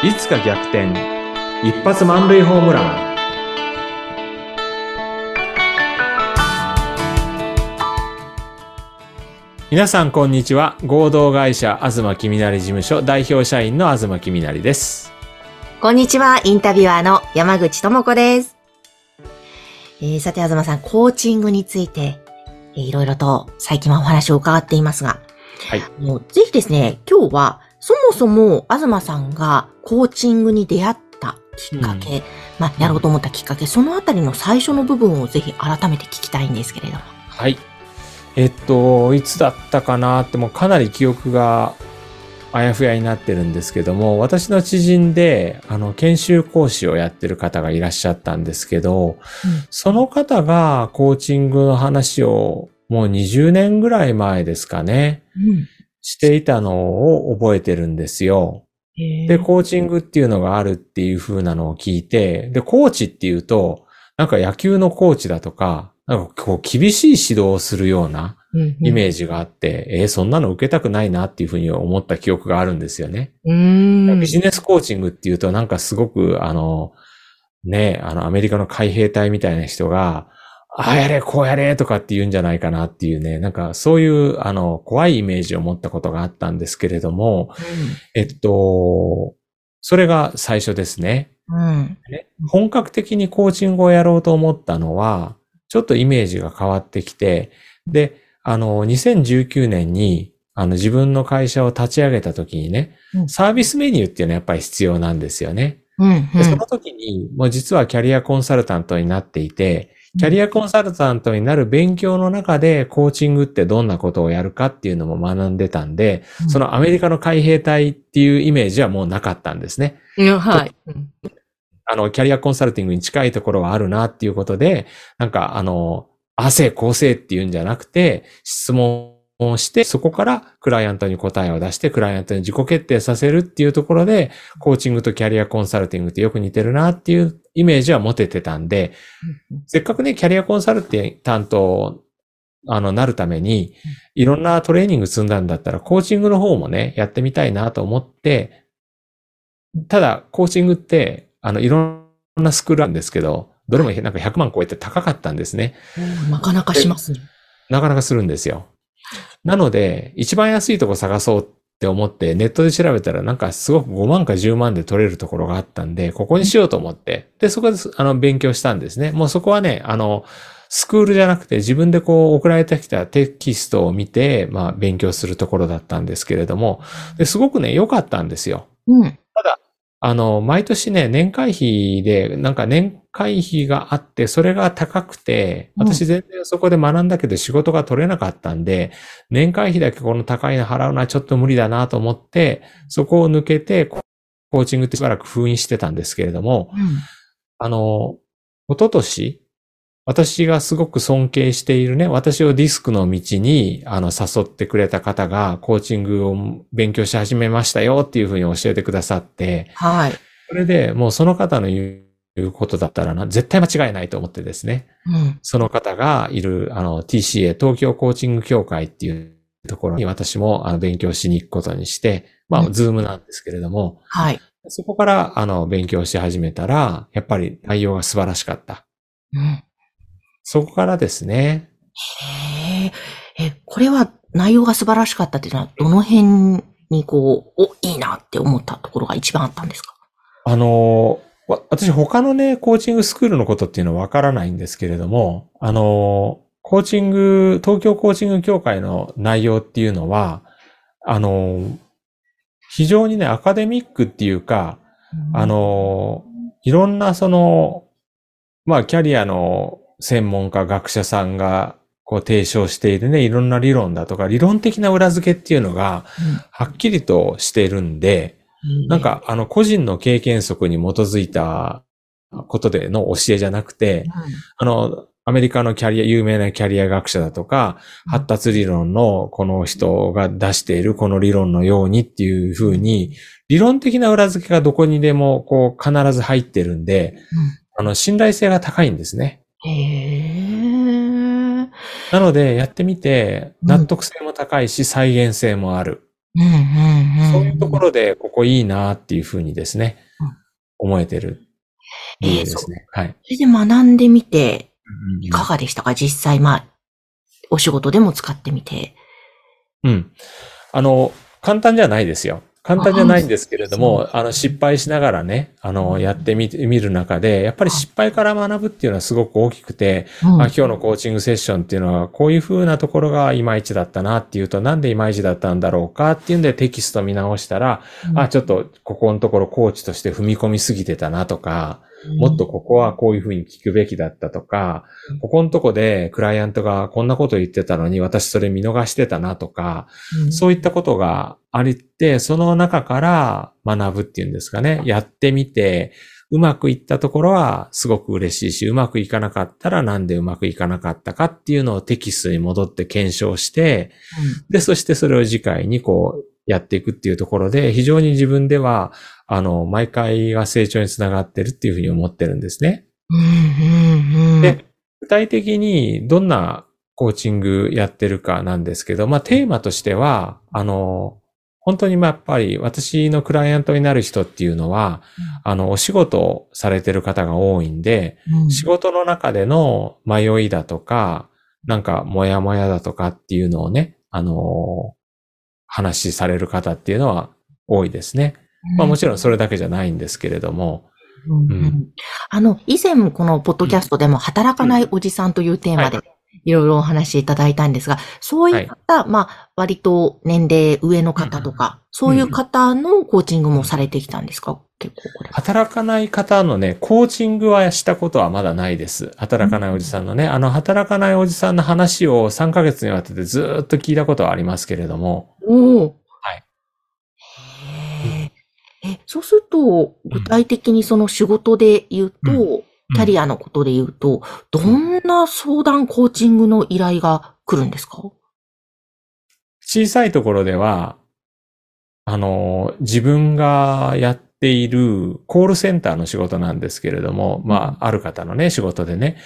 いつか逆転。一発満塁ホームラン。皆さんこんにちは。合同会社東きみなり事務所代表社員の東きみなりです。こんにちは、インタビュアーの山口智子です。えー、さて、東さん、コーチングについて、えーいろいろと最近はお話を伺っていますが、はい。あのぜひですね、今日は、そもそも東さんがコーチングに出会ったきっかけ、まあ、やろうと思ったきっかけ、そのあたりの最初の部分をぜひ改めて聞きたいんですけれども。はい。えっといつだったかなってもうかなり記憶があやふやになってるんですけども私の知人であの研修講師をやってる方がいらっしゃったんですけど、その方がコーチングの話をもう20年ぐらい前ですかね、うん。していたのを覚えてるんですよ。で、コーチングっていうのがあるっていう風なのを聞いて、で、コーチっていうと、なんか野球のコーチだとか、なんかこう厳しい指導をするようなイメージがあって、えーそんなの受けたくないなっていう風に思った記憶があるんですよね。ビジネスコーチングっていうとなんかすごくあの、ね、あのアメリカの海兵隊みたいな人が、ああやれ、こうやれとかって言うんじゃないかなっていうね、なんかそういうあの怖いイメージを持ったことがあったんですけれども、えっと、それが最初ですね。うん。ね本格的にコーチングをやろうと思ったのは、ちょっとイメージが変わってきて、で、あの、2019年に、あの、自分の会社を立ち上げた時にね、うんサービスメニューっていうのはやっぱり必要なんですよね。うん。でその時に、もう実はキャリアコンサルタントになっていて、キャリアコンサルタントになる勉強の中で、コーチングってどんなことをやるかっていうのも学んでたんで、うんそのアメリカの海兵隊っていうイメージはもうなかったんですね。うん、はい。うんあの、キャリアコンサルティングに近いところはあるなっていうことで、なんか、あの、汗、構成っていうんじゃなくて、質問をして、そこからクライアントに答えを出して、クライアントに自己決定させるっていうところで、コーチングとキャリアコンサルティングってよく似てるなっていうイメージは持ててたんで、せっかくね、キャリアコンサルタント、あの、なるために、いろんなトレーニング積んだんだったら、コーチングの方もね、やってみたいなと思って、ただ、コーチングって、あの、いろんなスクールあるんですけど、どれもなんか100万超えて高かったんですね。うんなかなかしますね。なかなかするんですよ。なので、一番安いとこ探そうって思って、ネットで調べたら、なんかすごく5万か10万で取れるところがあったんで、ここにしようと思って、で、そこで、あの、勉強したんですね。もうそこはね、あの、スクールじゃなくて自分でこう送られてきたテキストを見て、まあ勉強するところだったんですけれども、ですごくね、良かったんですよ。うん。あの、毎年ね、年会費で、なんか年会費があって、それが高くて、うん私全然そこで学んだけど仕事が取れなかったんで、年会費だけこの高いの払うのはちょっと無理だなと思って、そこを抜けて、コーチングってしばらく封印してたんですけれども、うん。あの、一昨年、私がすごく尊敬しているね、私をディスクの道に、あの、誘ってくれた方が、コーチングを勉強し始めましたよっていうふうに教えてくださって、はい。それでもうその方の言うことだったらな、絶対間違いないと思ってですね、うん。その方がいる、あの、TCA、東京コーチング協会っていうところに私もあの勉強しに行くことにして、まあ、うんズームなんですけれども、はい。そこから、あの、勉強し始めたら、やっぱり内容が素晴らしかった。うん。そこからですね、へえ。え、これは内容が素晴らしかったっていうのは、どの辺にこう、お、いいなって思ったところが一番あったんですか？あの、わ私他のね、コーチングスクールのことっていうのはわからないんですけれども、あの、コーチング、東京コーチング協会の内容っていうのは、あの、非常にね、アカデミックっていうか、あ、の、いろんなその、まあ、キャリアの専門家、学者さんが、こう提唱しているね、いろんな理論だとか、理論的な裏付けっていうのが、はっきりとしているんで、うんなん、か、あの、個人の経験則に基づいたことでの教えじゃなくて、あの、アメリカのキャリア、有名なキャリア学者だとか、発達理論のこの人が出しているこの理論のようにっていうふうに、理論的な裏付けがどこにでもこう必ず入ってるんで、あの、信頼性が高いんですね。なので、やってみて、納得性も高いし、再現性もある。うんうんうん。そういうところで、ここいいなっていうふうにですね、うん思えてる理由ですね。はい。それで学んでみて、うんいかがでしたか？実際、まあ、お仕事でも使ってみて。うん。あの、簡単じゃないですよ。簡単じゃないんですけれども、あの、失敗しながらね、あの、やってみて、みる中で、やっぱり失敗から学ぶっていうのはすごく大きくて、うん。あ今日のコーチングセッションっていうのは、こういう風なところがいまいちだったなっていうと、なんでいまいちだったんだろうかっていうんでテキスト見直したら、あ、ちょっとここのところコーチとして踏み込みすぎてたなとか、もっとここはこういうふうに聞くべきだったとかうん、ここのとこでクライアントがこんなこと言ってたのに私それ見逃してたなとか、うん。そういったことがありって、その中から学ぶっていうんですかね。やってみて、うまくいったところはすごく嬉しいし、うまくいかなかったらなんでうまくいかなかったかっていうのをテキストに戻って検証して、で、そしてそれを次回にこうやっていくっていうところで、非常に自分では、あの、毎回が成長につながってるっていうふうに思ってるんですね。で、具体的にどんなコーチングやってるかなんですけど、まあテーマとしては、あの、本当にまあやっぱり私のクライアントになる人っていうのは、あの、お仕事をされてる方が多いんで、うん。仕事の中での迷いだとか、なんかモヤモヤだとかっていうのをね、あの話しされる方っていうのは多いですね。まあもちろんそれだけじゃないんですけれども、うんうん。あの、以前このポッドキャストでも働かないおじさんというテーマでいろいろお話しいただいたんですが、そういった、まあ、割と年齢上の方とか、そういう方のコーチングもされてきたんですか？結構これ。働かない方のね、コーチングはしたことはまだないです。働かないおじさんのね、あの、働かないおじさんの話を3ヶ月にわたってずーっと聞いたことはありますけれども、おお。はい。へえ。え、そうすると、具体的にその仕事で言うと、キャリアのことで言うと、どんな相談コーチングの依頼が来るんですか？小さいところでは、あの、自分がやっているコールセンターの仕事なんですけれども、まあ、ある方のね、仕事でね。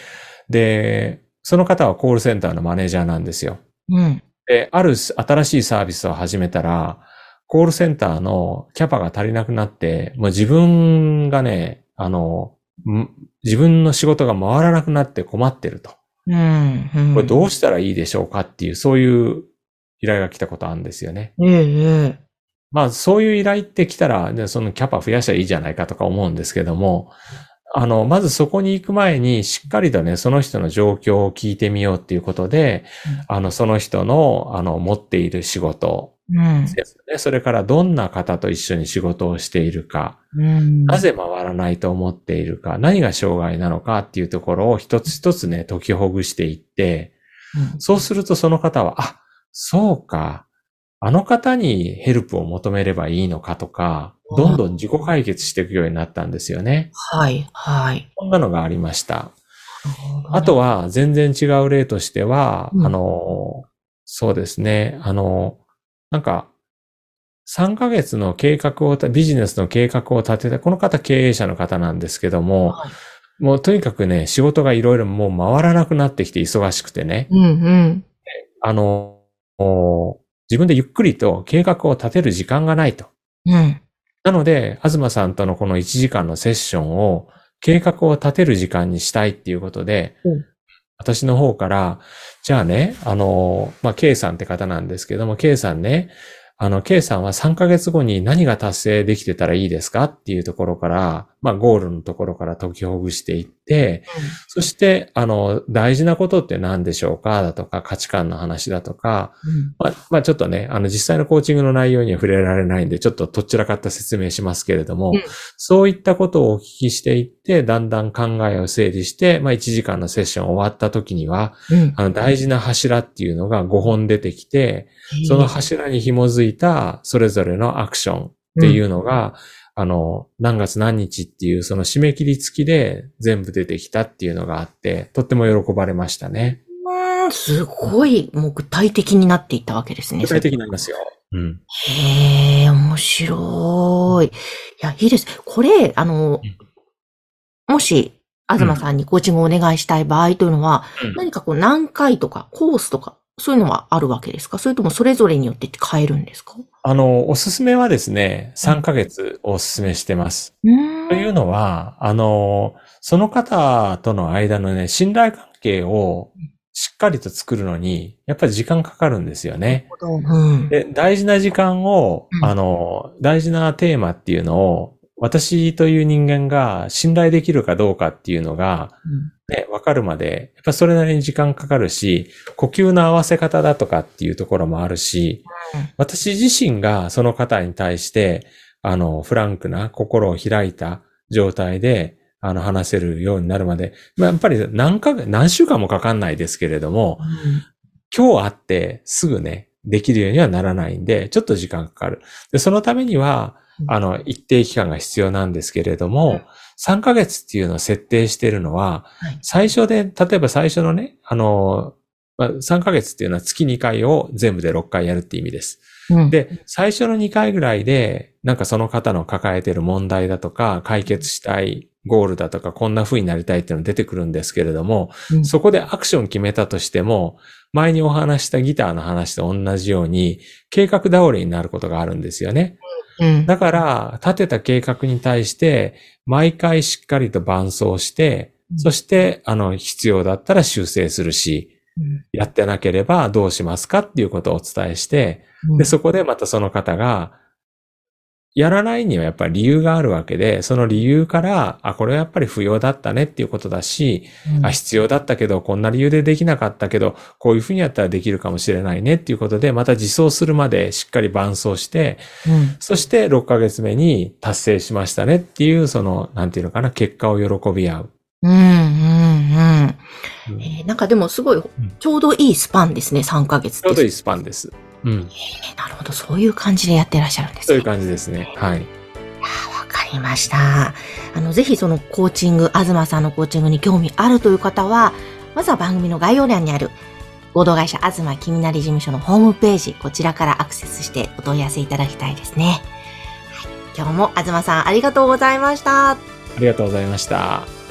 で、その方はコールセンターのマネージャーなんですよ。うん。で、ある新しいサービスを始めたら、コールセンターのキャパが足りなくなって、もう自分がね、あの、ん自分の仕事が回らなくなって困ってると。うん。うんこれどうしたらいいでしょうかっていう、そういう依頼が来たことあるんですよね。ええええまあ、そういう依頼って来たら、そのキャパ増やしたらいいじゃないかとか思うんですけども、あの、まずそこに行く前に、しっかりとね、その人の状況を聞いてみようっていうことで、あの、その人の、あの、持っている仕事、うん。ですね。それからどんな方と一緒に仕事をしているか、うん。なぜ回らないと思っているか、何が障害なのかっていうところを一つ一つね、解きほぐしていって、うんそうするとその方は、あ、そうか、あの方にヘルプを求めればいいのかとか、どんどん自己解決していくようになったんですよね。はい、はい。こんなのがありました。あとは、全然違う例としては、うんあの、そうですね、あの、なんか、3ヶ月の計画を、ビジネスの計画を立てた、この方経営者の方なんですけども、はいもうとにかくね、仕事がいろいろもう回らなくなってきて忙しくてね、うん、うん。あの、自分でゆっくりと計画を立てる時間がないと。うん。なので、東さんとのこの1時間のセッションを計画を立てる時間にしたいっていうことで、うん私の方から、じゃあね、あの、まあ、K さんって方なんですけども、K さんね、あの、K さんは3ヶ月後に何が達成できてたらいいですかっていうところから、まあ、ゴールのところから解きほぐしていって、そして、あの、大事なことって何でしょうか？だとか、価値観の話だとか、うん。まあ、まあちょっとね、あの実際のコーチングの内容には触れられないんで、ちょっととっちらかった説明しますけれども、うん。そういったことをお聞きしていって、だんだん考えを整理して、まあ1時間のセッション終わった時には、うん。あの大事な柱っていうのが5本出てきて、その柱に紐づいたそれぞれのアクションっていうのが、あの、何月何日っていうその締め切り付きで全部出てきたっていうのがあって、とっても喜ばれましたね。うん、すごい、もう具体的になっていったわけですね。具体的になりますよ。うん。へえ、面白い。いや、いいです。これ、あの、もし、東さんにコーチングをお願いしたい場合というのは、うん何かこう何回とかコースとか、そういうのはあるわけですか？それともそれぞれによって変えるんですか？あの、おすすめはですね、3ヶ月おすすめしてます。うんというのは、あの、その方との間のね、信頼関係をしっかりと作るのに、やっぱり時間かかるんですよね。うん。で、大事な時間を、うんあの、大事なテーマっていうのを、私という人間が信頼できるかどうかっていうのが、ね、わかるまで、やっぱそれなりに時間かかるし、呼吸の合わせ方だとかっていうところもあるしうん、私自身がその方に対して、あの、フランクな心を開いた状態で、あの、話せるようになるまで、まあ、やっぱり何ヶ月、何週間もかかんないですけれども、今日会ってすぐね、できるようにはならないんで、ちょっと時間かかる。で、そのためにはう、んあの、一定期間が必要なんですけれども、3ヶ月っていうのを設定しているのははい、最初で、例えば最初のね、あの、まあ3ヶ月っていうのは月2回を全部で6回やるって意味です。うん、で、最初の2回ぐらいで、なんかその方の抱えている問題だとか、解決したいゴールだとか、こんな風になりたいっていうの出てくるんですけれども、うん。そこでアクション決めたとしても、前にお話したギターの話と同じように、計画倒れになることがあるんですよね。うん、だから、立てた計画に対して、毎回しっかりと伴走して、そして、あの、必要だったら修正するし、うんやってなければどうしますかっていうことをお伝えして、で、そこでまたその方が、やらないにはやっぱり理由があるわけで、その理由から、あ、これはやっぱり不要だったねっていうことだし、うん。あ、必要だったけど、こんな理由でできなかったけど、こういうふうにやったらできるかもしれないねっていうことで、また自走するまでしっかり伴走して、うん。そして6ヶ月目に達成しましたねっていう、その、なんていうのかな、結果を喜び合う。うん、うん、うん。うんえーなんかでもすごい、ちょうどいいスパンですね、3ヶ月ちょうどいいスパンです。うん。えーなるほど、そういう感じでやってらっしゃるんですね。そういう感じですね。はい。わかりました。あの、ぜひそのコーチング、東さんのコーチングに興味あるという方は、まずは番組の概要欄にある、合同会社東きみなり事務所のホームページ、こちらからアクセスしてお問い合わせいただきたいですね。はい、今日も東さんありがとうございました。ありがとうございました。